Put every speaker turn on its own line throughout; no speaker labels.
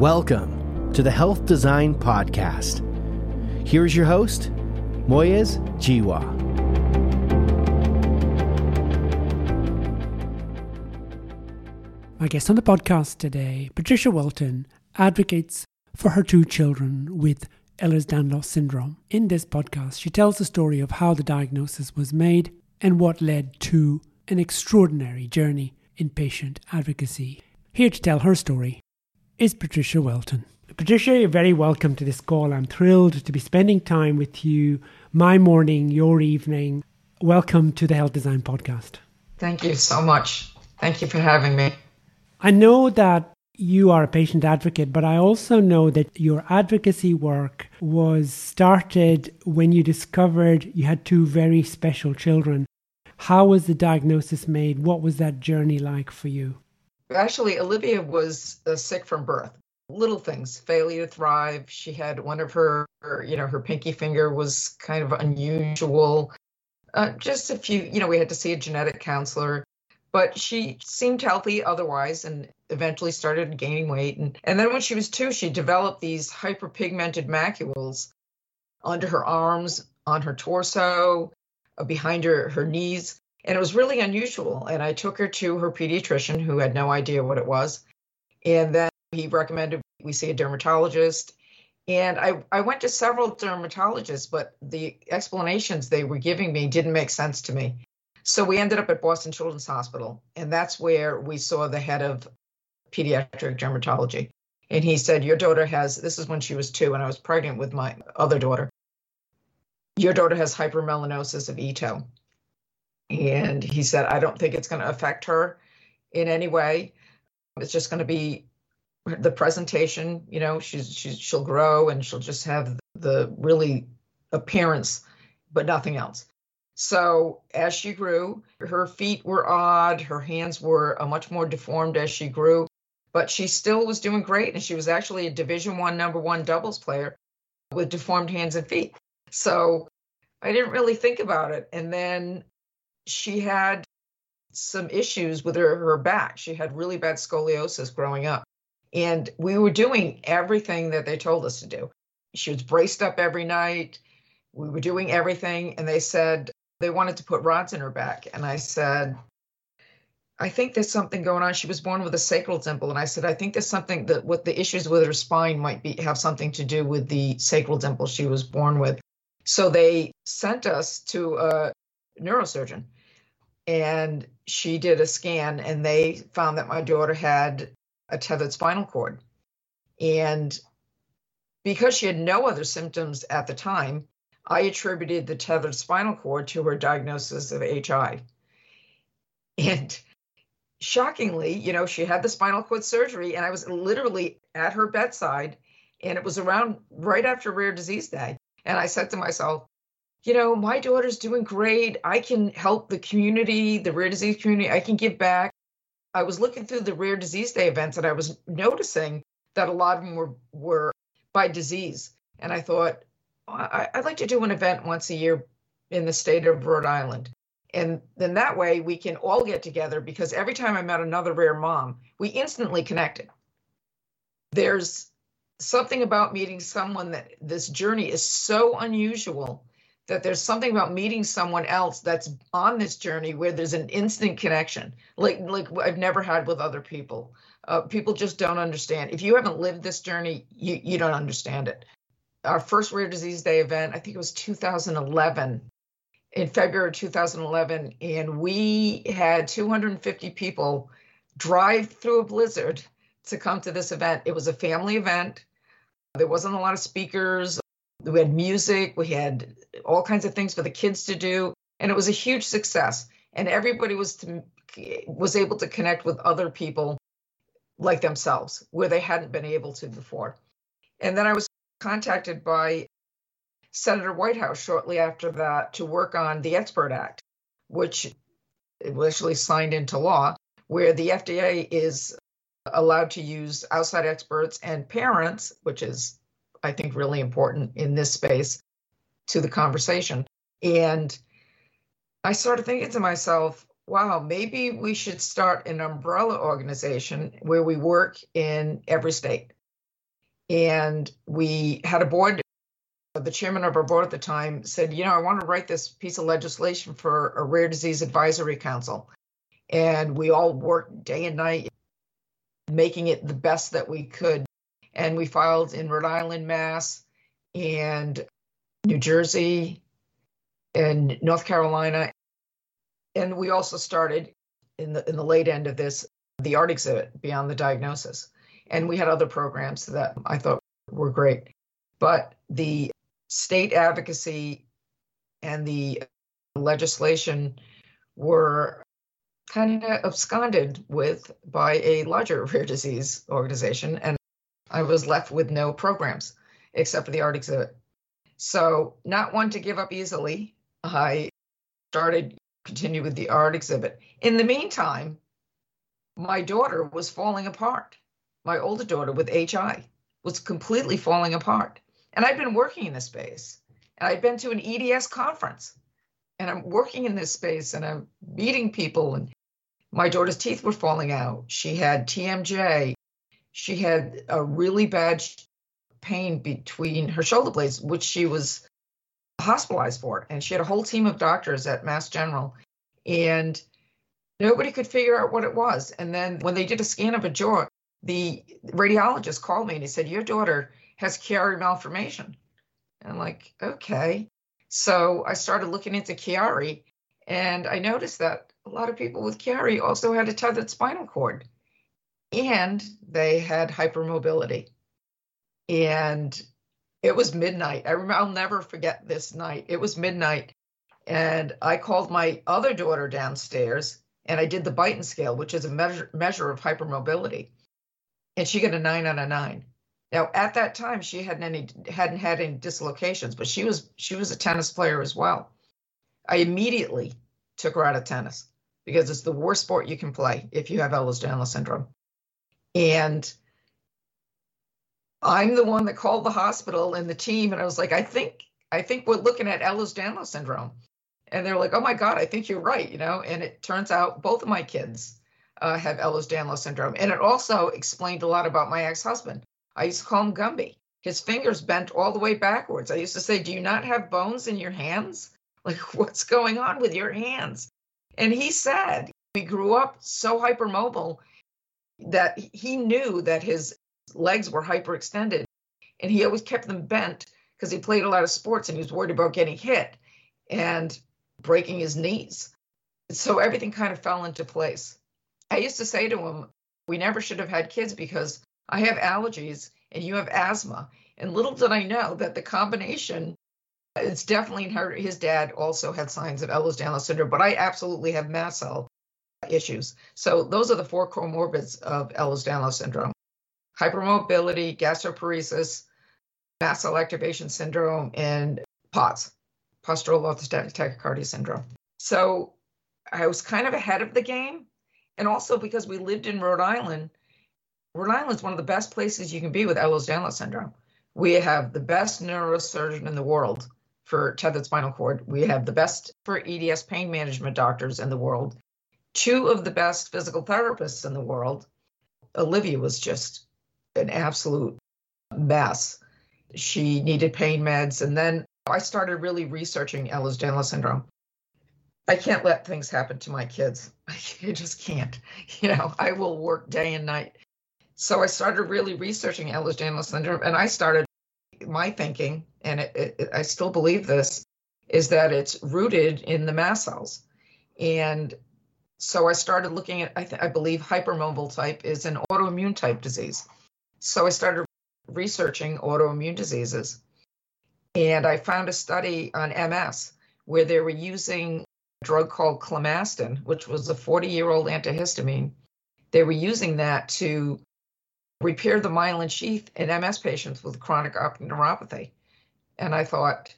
Welcome to the Health Design Podcast. Here's your host, Moyez Jiwa.
My guest on the podcast today, Patricia Weltin, advocates for her two children with Ehlers-Danlos syndrome. In this podcast, she tells the story of how the diagnosis was made and what led to an extraordinary journey in patient advocacy. Here to tell her story is Patricia Weltin. Patricia, you're very welcome to this call. I'm thrilled to be spending time with you, my morning, your evening. Welcome to the Health Design Podcast.
Thank you so much. Thank you for having me.
I know that you are a patient advocate, but I also know that your advocacy work was started when you discovered you had two very special children. How was the diagnosis made? What was that journey like for you?
Actually, Olivia was uh, sick from birth. Little things, failure to thrive. She had one of her, her you know, her pinky finger was kind of unusual. Uh, just a few, you know, we had to see a genetic counselor but she seemed healthy otherwise and eventually started gaining weight. And, and then when she was two, she developed these hyperpigmented macules under her arms, on her torso, uh, behind her, her knees. And it was really unusual. And I took her to her pediatrician who had no idea what it was. And then he recommended we see a dermatologist. And I, I went to several dermatologists, but the explanations they were giving me didn't make sense to me. So we ended up at Boston Children's Hospital, and that's where we saw the head of pediatric dermatology. And he said, Your daughter has, this is when she was two, and I was pregnant with my other daughter. Your daughter has hypermelanosis of Ito. And he said, I don't think it's going to affect her in any way. It's just going to be the presentation, you know, she's, she's she'll grow and she'll just have the really appearance, but nothing else. So as she grew, her feet were odd, her hands were much more deformed as she grew, but she still was doing great, and she was actually a Division One number one doubles player with deformed hands and feet. So I didn't really think about it, and then she had some issues with her, her back. She had really bad scoliosis growing up. And we were doing everything that they told us to do. She was braced up every night. We were doing everything. And they said, they wanted to put rods in her back. And I said, I think there's something going on. She was born with a sacral dimple. And I said, I think there's something that what the issues with her spine might be have something to do with the sacral dimple she was born with. So they sent us to a neurosurgeon and she did a scan and they found that my daughter had a tethered spinal cord. And because she had no other symptoms at the time, I attributed the tethered spinal cord to her diagnosis of HI. And shockingly, you know, she had the spinal cord surgery, and I was literally at her bedside, and it was around right after Rare Disease Day. And I said to myself, you know, my daughter's doing great. I can help the community, the rare disease community. I can give back. I was looking through the Rare Disease Day events, and I was noticing that a lot of them were were by disease. And I thought, I, would like to do an event once a year in the state of Rhode Island. And then that way we can all get together because every time I met another rare mom, we instantly connected. There's something about meeting someone that this journey is so unusual that there's something about meeting someone else that's on this journey where there's an instant connection like like I've never had with other people. Uh, people just don't understand. If you haven't lived this journey, you you don't understand it our first Rare Disease Day event, I think it was 2011, in February 2011, and we had 250 people drive through a blizzard to come to this event. It was a family event. There wasn't a lot of speakers. We had music. We had all kinds of things for the kids to do, and it was a huge success. And everybody was to, was able to connect with other people like themselves where they hadn't been able to before. And then I was contacted by Senator Whitehouse shortly after that to work on the Expert Act, which was actually signed into law, where the FDA is allowed to use outside experts and parents, which is, I think, really important in this space to the conversation. And I started thinking to myself, wow, maybe we should start an umbrella organization where we work in every state And we had a board, the chairman of our board at the time said, You know, I want to write this piece of legislation for a rare disease advisory council. And we all worked day and night making it the best that we could. And we filed in Rhode Island, Mass, and New Jersey, and North Carolina. And we also started in the in the late end of this the art exhibit beyond the diagnosis. And we had other programs that I thought were great. But the state advocacy and the legislation were kind of absconded with by a larger rare disease organization. And I was left with no programs except for the art exhibit. So, not one to give up easily, I started continue with the art exhibit. In the meantime, my daughter was falling apart. My older daughter with HI was completely falling apart. And I'd been working in this space. And I'd been to an EDS conference. And I'm working in this space and I'm meeting people. And my daughter's teeth were falling out. She had TMJ. She had a really bad pain between her shoulder blades, which she was hospitalized for. And she had a whole team of doctors at Mass General. And nobody could figure out what it was. And then when they did a scan of her jaw, the radiologist called me and he said, Your daughter has Chiari malformation. And I'm like, okay. So I started looking into Chiari and I noticed that a lot of people with Chiari also had a tethered spinal cord and they had hypermobility. And it was midnight. I remember, I'll never forget this night. It was midnight. And I called my other daughter downstairs and I did the Beighton scale, which is a measure, measure of hypermobility. And she got a nine out of nine. Now, at that time, she hadn't any hadn't had any dislocations, but she was she was a tennis player as well. I immediately took her out of tennis because it's the worst sport you can play if you have Ehlers-Danlos syndrome. And I'm the one that called the hospital and the team, and I was like, I think I think we're looking at Ehlers-Danlos syndrome. And they're like, oh my God, I think you're right, you know. And it turns out both of my kids uh, have Ehlers-Danlos syndrome, and it also explained a lot about my ex-husband. I used to call him Gumby. His fingers bent all the way backwards. I used to say, "Do you not have bones in your hands? Like, what's going on with your hands?" And he said, "We grew up so hypermobile that he knew that his legs were hyperextended and he always kept them bent because he played a lot of sports and he was worried about getting hit and breaking his knees. So everything kind of fell into place. I used to say to him, We never should have had kids because I have allergies and you have asthma. And little did I know that the combination it's definitely inherited. His dad also had signs of Ehlers-Danlos syndrome, but I absolutely have mast cell issues. So those are the four comorbids of Ehlers-Danlos syndrome hypermobility, gastroparesis, mast cell activation syndrome, and POTS, postural orthostatic tachycardia syndrome. So I was kind of ahead of the game. And also because we lived in Rhode Island, Rhode Island is one of the best places you can be with Ehlers-Danlos syndrome. We have the best neurosurgeon in the world for tethered spinal cord. We have the best for EDS pain management doctors in the world. Two of the best physical therapists in the world. Olivia was just an absolute mess. She needed pain meds. And then I started really researching Ehlers-Danlos syndrome. I can't let things happen to my kids. I just can't. You know, I will work day and night. So I started really researching Ehlers-Danlos syndrome, and I started my thinking, and it, it, I still believe this, is that it's rooted in the mast cells. And so I started looking at, I, th- I believe hypermobile type is an autoimmune type disease. So I started researching autoimmune diseases. And I found a study on MS where they were using a drug called clemastine, which was a 40 year old antihistamine. They were using that to repair the myelin sheath in MS patients with chronic optic neuropathy. And I thought,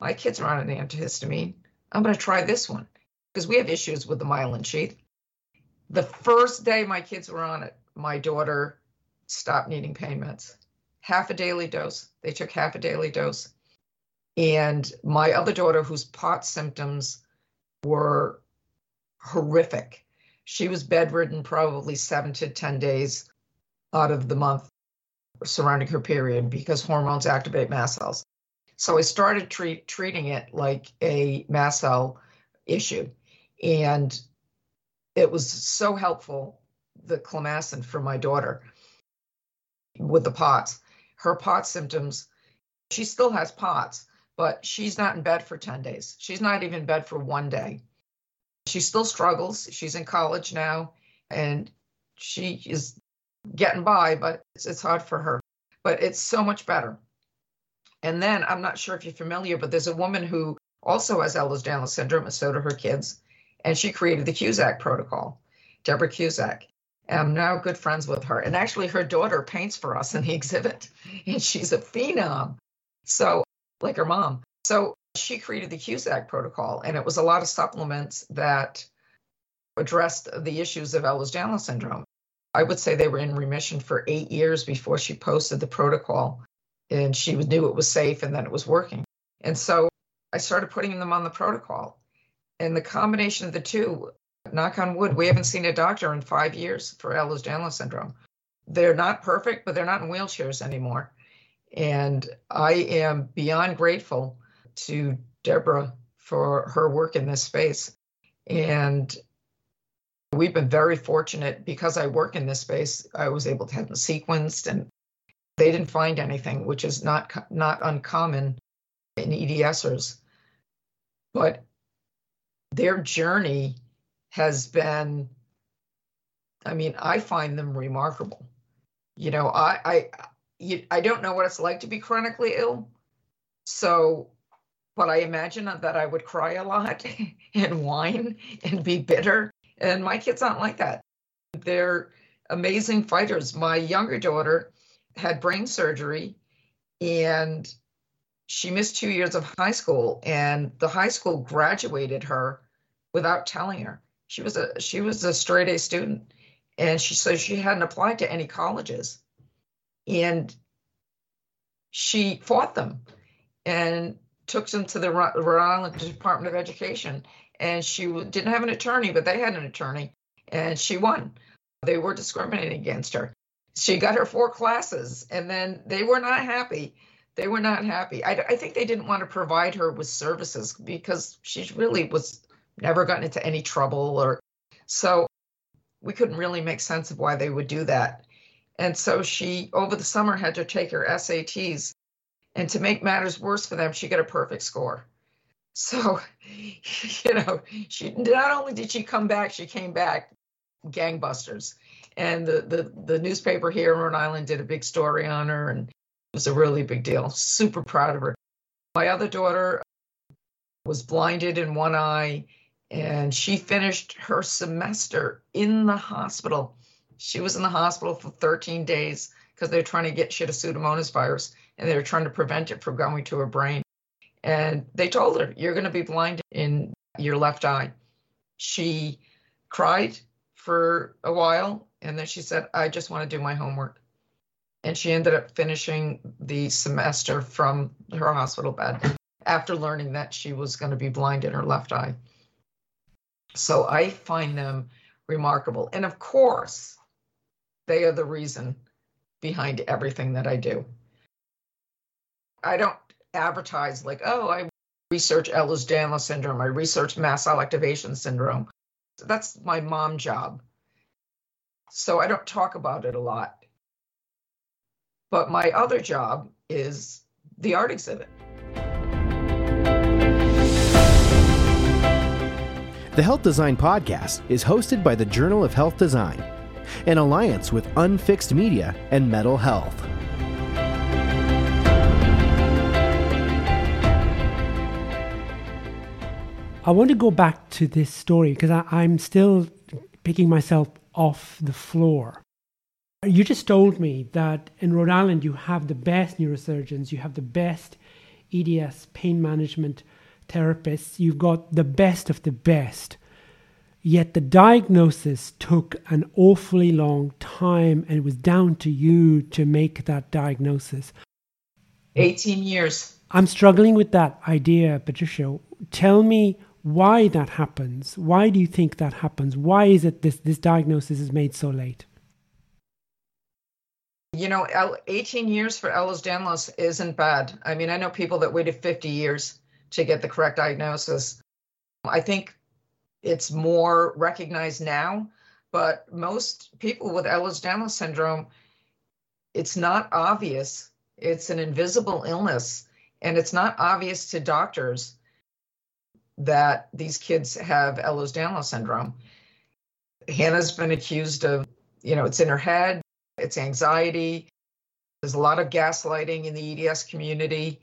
my kids are on an antihistamine. I'm going to try this one because we have issues with the myelin sheath. The first day my kids were on it, my daughter stopped needing pain meds. Half a daily dose. They took half a daily dose. And my other daughter, whose pot symptoms were horrific, she was bedridden probably seven to 10 days out of the month. surrounding her period because hormones activate mast cells. So I started treat, treating it like a mast cell issue. And it was so helpful, the clemastine for my daughter with the POTS. Her POTS symptoms, she still has POTS, but she's not in bed for 10 days. She's not even in bed for one day. She still struggles. She's in college now and she is getting by, but it's, it's hard for her. But it's so much better. And then I'm not sure if you're familiar, but there's a woman who also has Ehlers-Danlos syndrome, and so do her kids, and she created the Cusack protocol, Deborah Cusack. I'm now good friends with her, and actually, her daughter paints for us in the exhibit, and she's a phenom. So, like her mom. So she created the Cusack protocol, and it was a lot of supplements that addressed the issues of Ehlers-Danlos syndrome. I would say they were in remission for eight years before she posted the protocol, and she knew it was safe and that it was working. And so I started putting them on the protocol, and the combination of the two, knock on wood, we haven't seen a doctor in five years for Ehlers-Danlos syndrome. They're not perfect, but they're not in wheelchairs anymore. And I am beyond grateful to Deborah for her work in this space. And we've been very fortunate because I work in this space. I was able to have them sequenced, and they didn't find anything, which is not not uncommon in EDSers. But their journey has been, I mean, I find them remarkable. You know, I I you, I don't know what it's like to be chronically ill, so but I imagine that I would cry a lot and whine and be bitter and my kids aren't like that. They're amazing fighters. My younger daughter had brain surgery and she missed two years of high school and the high school graduated her without telling her. She was a she was a straight A student and she said she hadn't applied to any colleges. And she fought them and took them to the Rhode Island Department of Education and she didn't have an attorney, but they had an attorney, and she won. They were discriminating against her. She got her four classes, and then they were not happy. They were not happy. I, I think they didn't want to provide her with services because she really was never gotten into any trouble, or so we couldn't really make sense of why they would do that. And so she, over the summer, had to take her SATs. And to make matters worse for them, she got a perfect score. So, you know, she not only did she come back, she came back gangbusters. And the, the, the newspaper here in Rhode Island did a big story on her, and was a really big deal. Super proud of her. My other daughter uh, was blinded in one eye, and she finished her semester in the hospital. She was in the hospital for 13 days because they're trying to get she had a pseudomonas virus, and they were trying to prevent it from going to her brain. And they told her, You're going to be blind in your left eye. She cried for a while and then she said, I just want to do my homework. And she ended up finishing the semester from her hospital bed after learning that she was going to be blind in her left eye. So I find them remarkable. And of course, they are the reason behind everything that I do. I don't advertise like, oh, I research Ehlers-Danlos syndrome, I research mast cell activation syndrome. That's my mom job. So I don't talk about it a lot. But my other job is the art exhibit.
The Health Design Podcast is hosted by the Journal of Health Design, an alliance with Unfixed Media and Metal Health.
I want to go back to this story because I'm still picking myself off the floor. You just told me that in Rhode Island you have the best neurosurgeons, you have the best EDS pain management therapists, you've got the best of the best. Yet the diagnosis took an awfully long time and it was down to you to make that diagnosis.
18 years.
I'm struggling with that idea, Patricia. Tell me why that happens. Why do you think that happens? Why is it this, this diagnosis is made so late?
You know, 18 years for Ehlers-Danlos isn't bad. I mean, I know people that waited 50 years to get the correct diagnosis. I think it's more recognized now, but most people with Ehlers-Danlos syndrome, it's not obvious. It's an invisible illness, and it's not obvious to doctors that these kids have Ehlers-Danlos syndrome. Hannah's been accused of, you know, it's in her head, it's anxiety. There's a lot of gaslighting in the EDS community.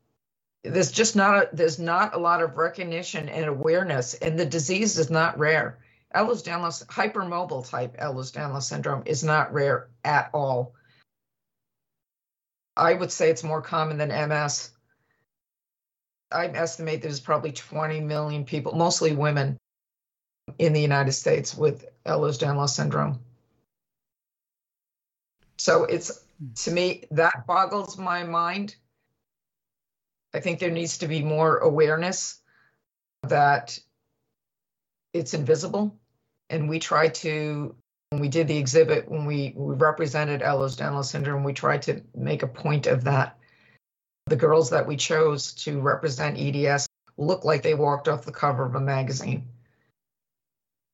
There's just not a, there's not a lot of recognition and awareness, and the disease is not rare. Ehlers-Danlos, hypermobile type Ehlers-Danlos syndrome is not rare at all. I would say it's more common than MS. I estimate there's probably 20 million people, mostly women, in the United States with Ehlers-Danlos syndrome. So it's to me that boggles my mind. I think there needs to be more awareness that it's invisible, and we try to. When we did the exhibit, when we, we represented Ehlers-Danlos syndrome, we tried to make a point of that. The girls that we chose to represent EDS look like they walked off the cover of a magazine,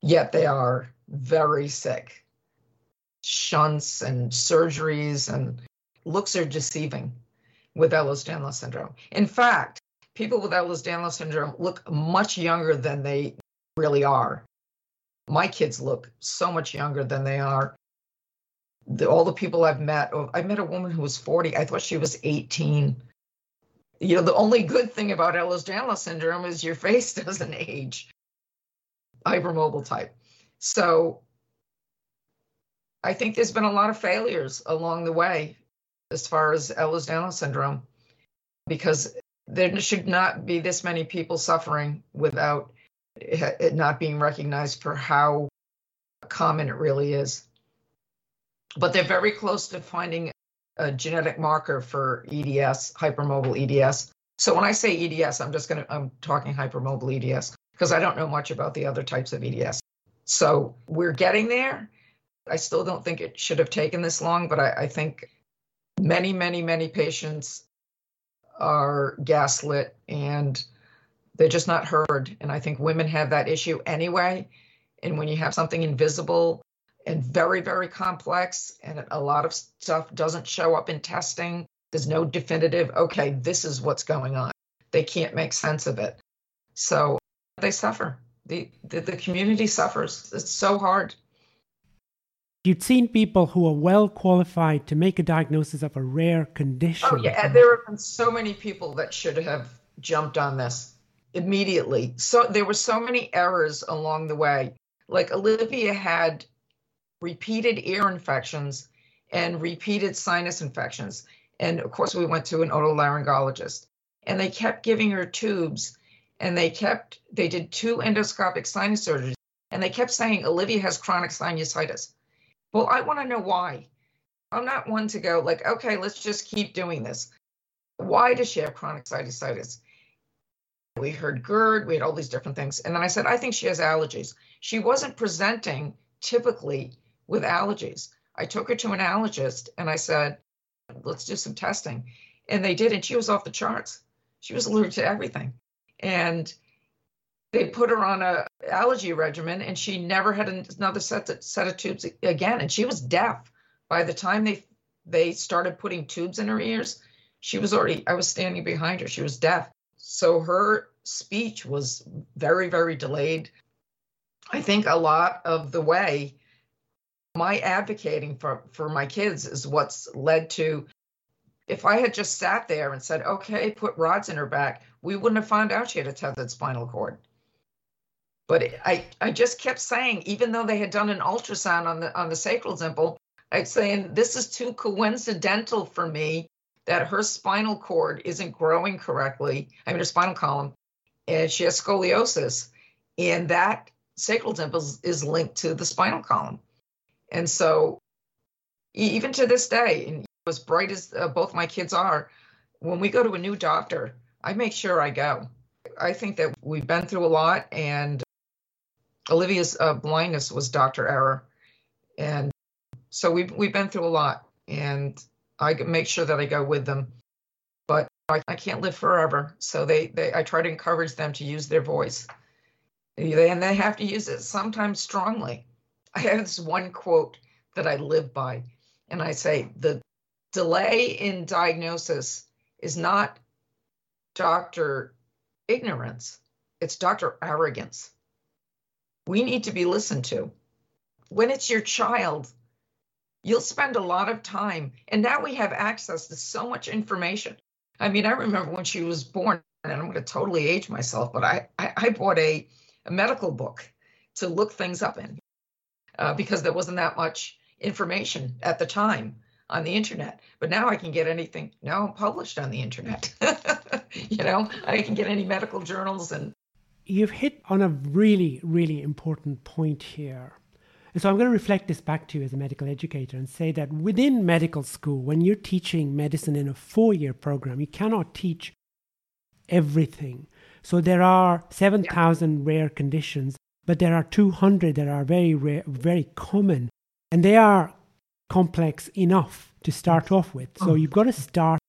yet they are very sick shunts and surgeries and looks are deceiving with Ehlers-Danlos syndrome. In fact, people with Ehlers-Danlos syndrome look much younger than they really are. My kids look so much younger than they are. The, all the people I've met, oh, I met a woman who was 40. I thought she was 18. You know, the only good thing about Ehlers-Danlos syndrome is your face doesn't age. Hypermobile type. So I think there's been a lot of failures along the way as far as Ehlers-Danlos syndrome, because there should not be this many people suffering without it not being recognized for how common it really is. But they're very close to finding a genetic marker for EDS, hypermobile EDS. So when I say EDS, I'm just going to, I'm talking hypermobile EDS because I don't know much about the other types of EDS. So we're getting there. I still don't think it should have taken this long, but I, I think many, many, many patients are gaslit and they're just not heard. And I think women have that issue anyway. And when you have something invisible and very, very complex, and a lot of stuff doesn't show up in testing, there's no definitive, okay, this is what's going on. They can't make sense of it. So they suffer. The, the, the community suffers. It's so hard.
You'd seen people who are well qualified to make a diagnosis of a rare condition.
Oh, yeah. There have been so many people that should have jumped on this immediately. So there were so many errors along the way. Like Olivia had repeated ear infections and repeated sinus infections. And of course, we went to an otolaryngologist and they kept giving her tubes and they kept, they did two endoscopic sinus surgeries and they kept saying Olivia has chronic sinusitis. Well, I want to know why. I'm not one to go like, okay, let's just keep doing this. Why does she have chronic sinusitis? We heard GERD, we had all these different things. And then I said, I think she has allergies. She wasn't presenting typically with allergies. I took her to an allergist and I said, let's do some testing. And they did, and she was off the charts. She was allergic to everything. And they put her on a allergy regimen and she never had another set of, set of tubes again and she was deaf. By the time they they started putting tubes in her ears she was already i was standing behind her she was deaf. So her speech was very very delayed. I think a lot of the way my advocating for for my kids is what's led to if i had just sat there and said okay put rods in her back we wouldn't have found out she had a tethered spinal cord but I, I just kept saying, even though they had done an ultrasound on the on the sacral dimple, I'd saying this is too coincidental for me that her spinal cord isn't growing correctly. I mean, her spinal column, and she has scoliosis, and that sacral dimple is linked to the spinal column. And so, even to this day, and as bright as uh, both my kids are, when we go to a new doctor, I make sure I go. I think that we've been through a lot, and Olivia's uh, blindness was doctor error, and so we've we've been through a lot, and I make sure that I go with them. But I, I can't live forever. So they, they I try to encourage them to use their voice. And they have to use it sometimes strongly. I have this one quote that I live by, and I say, the delay in diagnosis is not doctor ignorance, it's doctor arrogance. We need to be listened to. When it's your child, you'll spend a lot of time, and now we have access to so much information. I mean, I remember when she was born, and I'm going to totally age myself, but I, I, I bought a, a medical book to look things up in uh, because there wasn't that much information at the time on the internet. But now I can get anything now published on the internet. you know, I can get any medical journals and.
You've hit on a really, really important point here. And so I'm going to reflect this back to you as a medical educator and say that within medical school, when you're teaching medicine in a four year program, you cannot teach everything. So there are 7,000 yeah. rare conditions, but there are 200 that are very rare, very common. And they are complex enough to start off with. So oh. you've got to start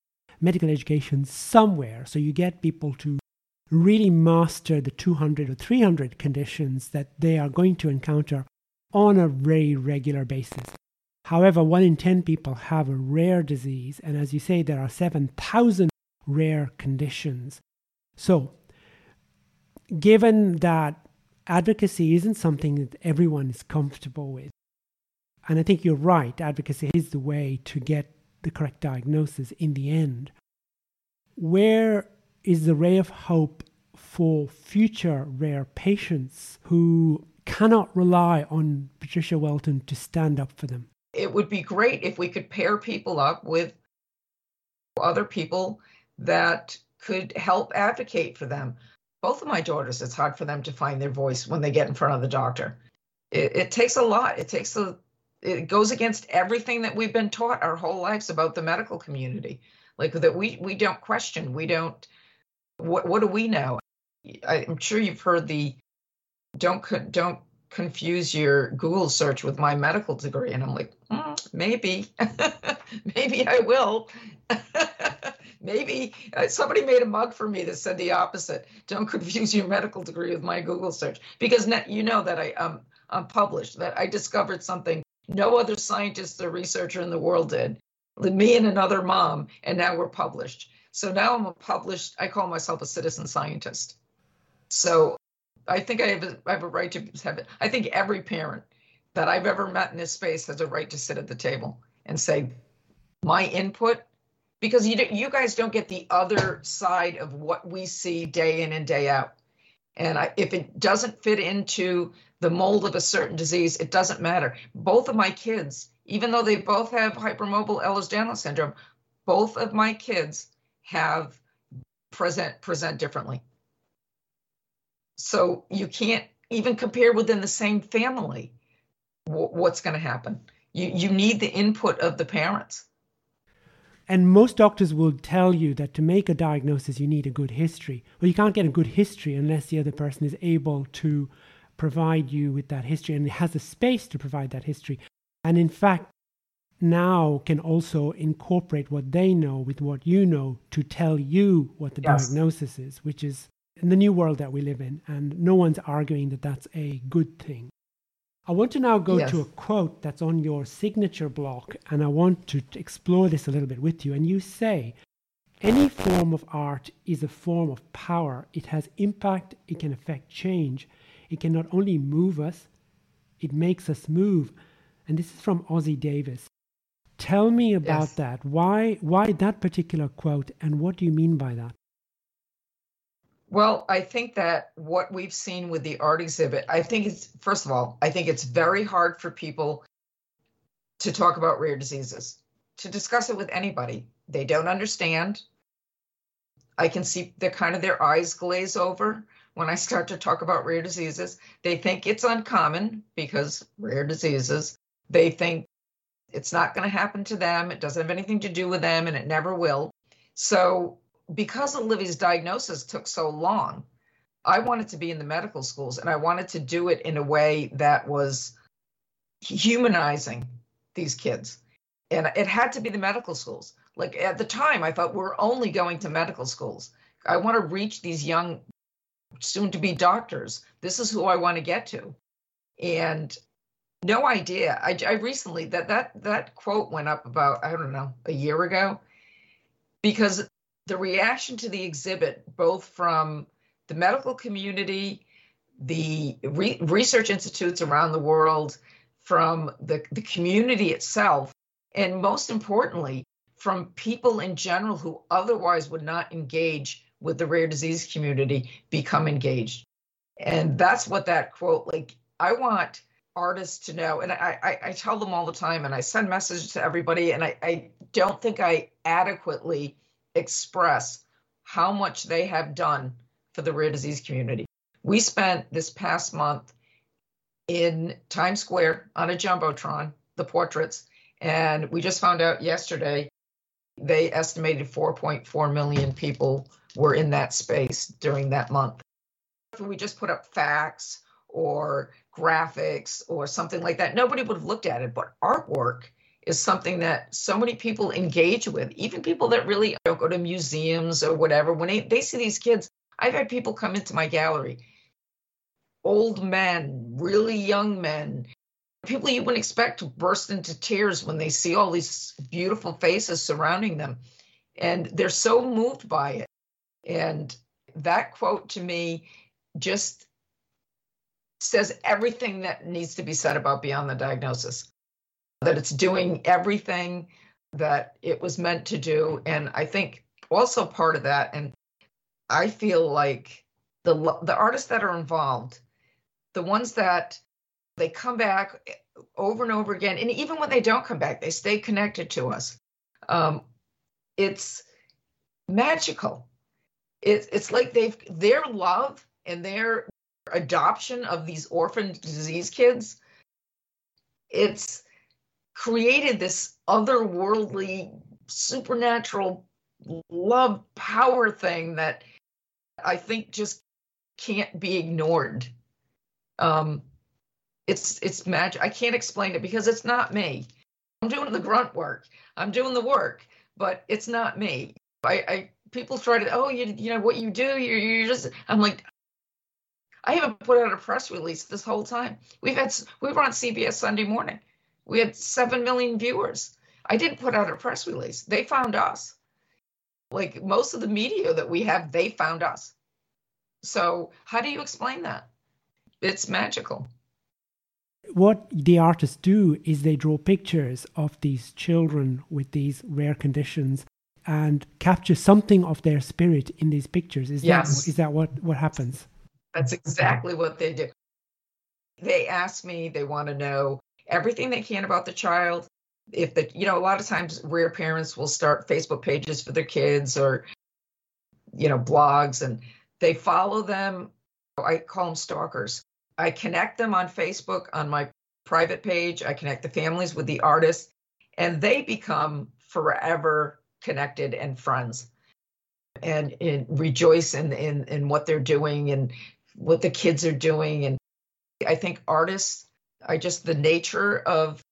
medical education somewhere. So you get people to really master the 200 or 300 conditions that they are going to encounter on a very regular basis. However, one in 10 people have a rare disease, and as you say, there are 7,000 rare conditions. So, given that advocacy isn't something that everyone is comfortable with, and I think you're right, advocacy is the way to get the correct diagnosis in the end. Where is the ray of hope for future rare patients who cannot rely on Patricia Weltin to stand up for them?
It would be great if we could pair people up with other people that could help advocate for them. Both of my daughters, it's hard for them to find their voice when they get in front of the doctor. It, it takes a lot. It takes a it goes against everything that we've been taught our whole lives about the medical community like that we we don't question we don't what what do we know i'm sure you've heard the don't don't confuse your google search with my medical degree and i'm like mm, maybe maybe i will maybe uh, somebody made a mug for me that said the opposite don't confuse your medical degree with my google search because you know that i um I'm published that I discovered something no other scientist or researcher in the world did. Me and another mom, and now we're published. So now I'm a published, I call myself a citizen scientist. So I think I have a, I have a right to have it. I think every parent that I've ever met in this space has a right to sit at the table and say, my input, because you, you guys don't get the other side of what we see day in and day out. And I, if it doesn't fit into the mold of a certain disease, it doesn't matter. Both of my kids, even though they both have hypermobile Ehlers-Danlos syndrome, both of my kids have present present differently. So you can't even compare within the same family what's going to happen. You you need the input of the parents.
And most doctors will tell you that to make a diagnosis, you need a good history. Well, you can't get a good history unless the other person is able to provide you with that history and has the space to provide that history. And in fact, now can also incorporate what they know with what you know to tell you what the yes. diagnosis is, which is in the new world that we live in. And no one's arguing that that's a good thing. I want to now go yes. to a quote that's on your signature block, and I want to explore this a little bit with you. And you say, any form of art is a form of power. It has impact, it can affect change. It can not only move us, it makes us move. And this is from Ossie Davis. Tell me about yes. that. Why why that particular quote and what do you mean by that?
Well, I think that what we've seen with the art exhibit, I think it's first of all, I think it's very hard for people to talk about rare diseases, to discuss it with anybody. They don't understand. I can see the kind of their eyes glaze over when I start to talk about rare diseases. They think it's uncommon because rare diseases, they think it's not going to happen to them, it doesn't have anything to do with them, and it never will. So, because Olivia's diagnosis took so long, I wanted to be in the medical schools and I wanted to do it in a way that was humanizing these kids. And it had to be the medical schools. Like at the time, I thought we're only going to medical schools. I want to reach these young, soon to be doctors. This is who I want to get to. And no idea. I, I recently that that that quote went up about I don't know a year ago because the reaction to the exhibit, both from the medical community, the re- research institutes around the world, from the, the community itself, and most importantly, from people in general who otherwise would not engage with the rare disease community become engaged. And that's what that quote, like, I want artists to know, and I, I, I tell them all the time, and I send messages to everybody, and I, I don't think I adequately express how much they have done for the rare disease community. We spent this past month in Times Square on a Jumbotron, the portraits, and we just found out yesterday they estimated 4.4 million people were in that space during that month. We just put up facts or graphics or something like that, nobody would have looked at it. But artwork is something that so many people engage with, even people that really don't go to museums or whatever. When they, they see these kids, I've had people come into my gallery, old men, really young men, people you wouldn't expect to burst into tears when they see all these beautiful faces surrounding them. And they're so moved by it. And that quote to me just says everything that needs to be said about Beyond the Diagnosis, that it's doing everything that it was meant to do. And I think also part of that, and I feel like the the artists that are involved, the ones that they come back over and over again, and even when they don't come back, they stay connected to us. Um, it's magical. It, it's like they've their love and their adoption of these orphan disease kids, it's created this otherworldly, supernatural love power thing that I think just can't be ignored. Um, it's it's magic. I can't explain it because it's not me. I'm doing the grunt work. I'm doing the work, but it's not me. I, I people try to oh you you know what you do you you just I'm like I haven't put out a press release this whole time. We've had we were on CBS Sunday morning. We had seven million viewers. I didn't put out a press release. They found us. Like most of the media that we have, they found us. So how do you explain that? It's magical.
What the artists do is they draw pictures of these children with these rare conditions and capture something of their spirit in these pictures. Is
yes.
that is that what what happens?
That's exactly what they do. They ask me, they want to know everything they can about the child. If the, you know, a lot of times rare parents will start Facebook pages for their kids or, you know, blogs and they follow them. I call them stalkers. I connect them on Facebook on my private page. I connect the families with the artists and they become forever connected and friends and, and rejoice in, in, in what they're doing and what the kids are doing. And I think artists, I just the nature of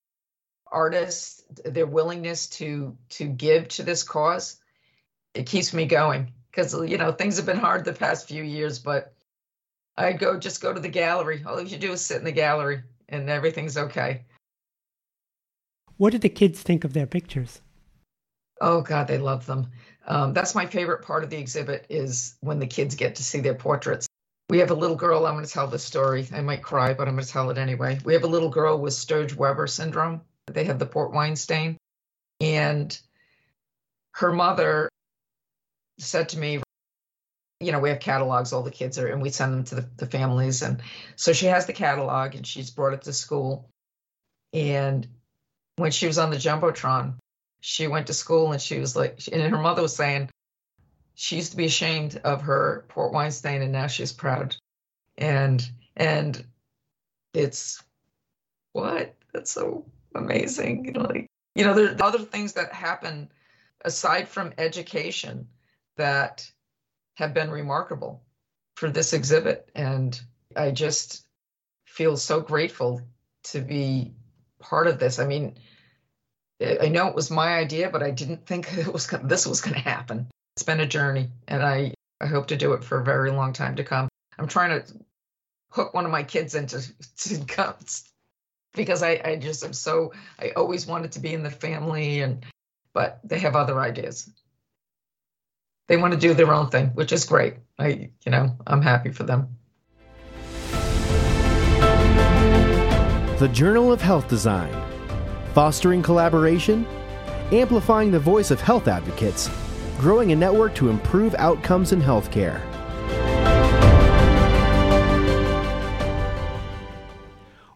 artists, their willingness to to give to this cause, it keeps me going because you know things have been hard the past few years, but I go just go to the gallery. All you do is sit in the gallery, and everything's okay.
What did the kids think of their pictures?
Oh God, they love them. Um, that's my favorite part of the exhibit is when the kids get to see their portraits we have a little girl. I'm going to tell the story. I might cry, but I'm going to tell it anyway. We have a little girl with Sturge Weber syndrome. They have the port wine stain. And her mother said to me, you know, we have catalogs, all the kids are, and we send them to the, the families. And so she has the catalog and she's brought it to school. And when she was on the Jumbotron, she went to school and she was like, and her mother was saying, she used to be ashamed of her port wine stain and now she's proud. And and it's what? That's so amazing. You know like you know there are other things that happen aside from education that have been remarkable for this exhibit. And i just feel so grateful to be part of this. I mean I know it was my idea, but I didn't think it was this was going to happen. It's been a journey, and I I hope to do it for a very long time to come. I'm trying to hook one of my kids into to come because I I just am so I always wanted to be in the family, and but they have other ideas. They want to do their own thing, which is great. I you know I'm happy for them.
The Journal of Health Design fostering collaboration, amplifying the voice of health advocates, growing a network to improve outcomes in healthcare.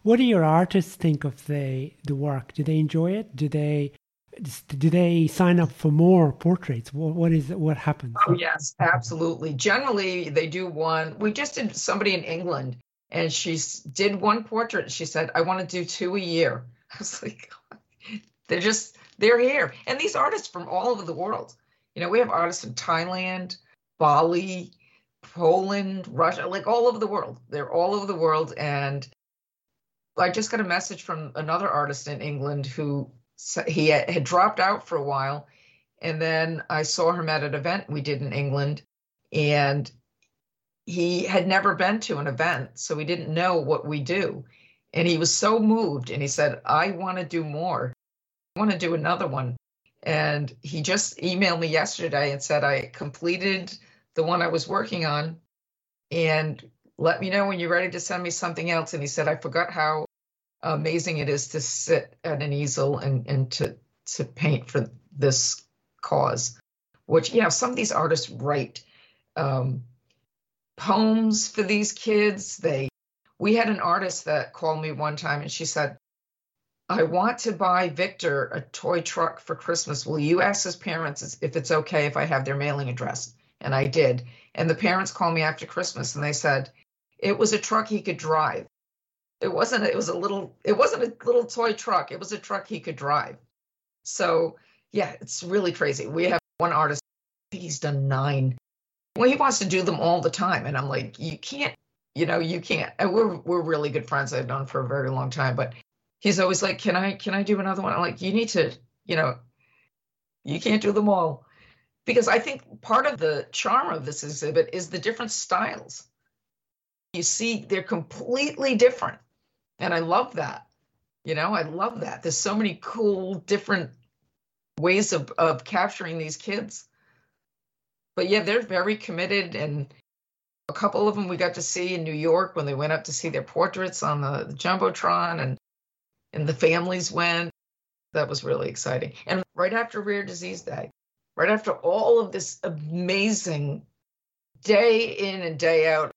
What do your artists think of the the work? Do they enjoy it? Do they do they sign up for more portraits? What, what is what happens?
Oh yes, absolutely. Generally, they do one. We just did somebody in England, and she did one portrait. She said, "I want to do two a year." I was like, they're just they're here, and these artists from all over the world. You know, we have artists in Thailand, Bali, Poland, Russia, like all over the world. They're all over the world, and I just got a message from another artist in England who he had dropped out for a while, and then I saw him at an event we did in England, and he had never been to an event, so he didn't know what we do. And he was so moved, and he said, I want to do more. I want to do another one. And he just emailed me yesterday and said, I completed the one I was working on and let me know when you're ready to send me something else. And he said, I forgot how amazing it is to sit at an easel and, and to, to paint for this cause, which, you know, some of these artists write um, poems for these kids. They, we had an artist that called me one time and she said, I want to buy Victor a toy truck for Christmas. Will you ask his parents if it's okay if I have their mailing address? And I did. And the parents called me after Christmas and they said it was a truck he could drive. It wasn't it was a little it wasn't a little toy truck. It was a truck he could drive. So, yeah, it's really crazy. We have one artist, he's done 9. Well, he wants to do them all the time and I'm like, you can't, you know, you can't. And we're we're really good friends. I've known for a very long time, but he's always like, "Can I can I do another one?" I'm like, "You need to, you know, you can't do them all." Because I think part of the charm of this exhibit is the different styles. You see, they're completely different. And I love that. You know, I love that. There's so many cool, different ways of, of capturing these kids. But yeah, they're very committed. And a couple of them we got to see in New York when they went up to see their portraits on the, the Jumbotron. And and the families went. That was really exciting. And right after Rare Disease Day, right after all of this amazing day in and day out,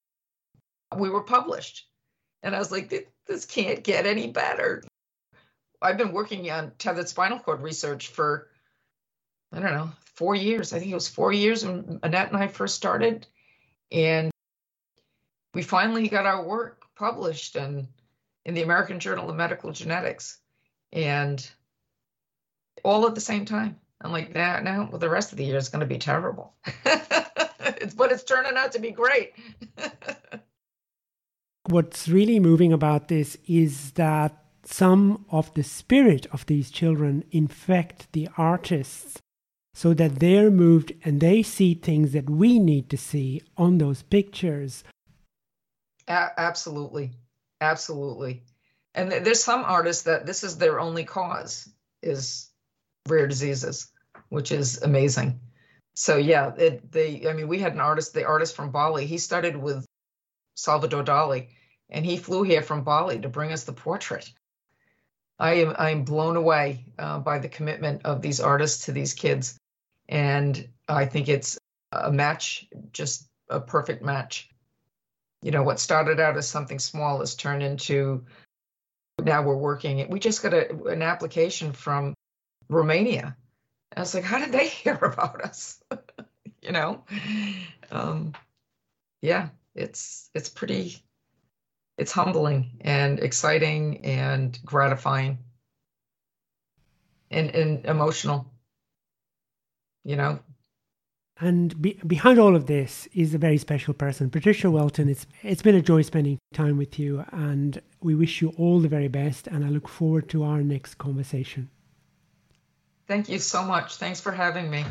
we were published. And I was like, this can't get any better. I've been working on tethered spinal cord research for, I don't know, four years. I think it was four years when Annette and I first started. And we finally got our work published. And in the American Journal of Medical Genetics, and all at the same time. I'm like, now, now, well, the rest of the year is going to be terrible. it's, but it's turning out to be great.
What's really moving about this is that some of the spirit of these children infect the artists so that they're moved and they see things that we need to see on those pictures.
A- absolutely. Absolutely. And there's some artists that this is their only cause is rare diseases, which is amazing. So yeah, it, they I mean we had an artist, the artist from Bali, he started with Salvador Dali and he flew here from Bali to bring us the portrait. I am I'm blown away uh, by the commitment of these artists to these kids, and I think it's a match, just a perfect match you know what started out as something small has turned into now we're working we just got a, an application from romania. I was like how did they hear about us? You know? Um, yeah it's it's pretty it's humbling and exciting and gratifying and, and emotional you know
and be, behind all of this is a very special person, Patricia Weltin. It's it's been a joy spending time with you, and we wish you all the very best. And I look forward to our next conversation.
Thank you so much. Thanks for having me.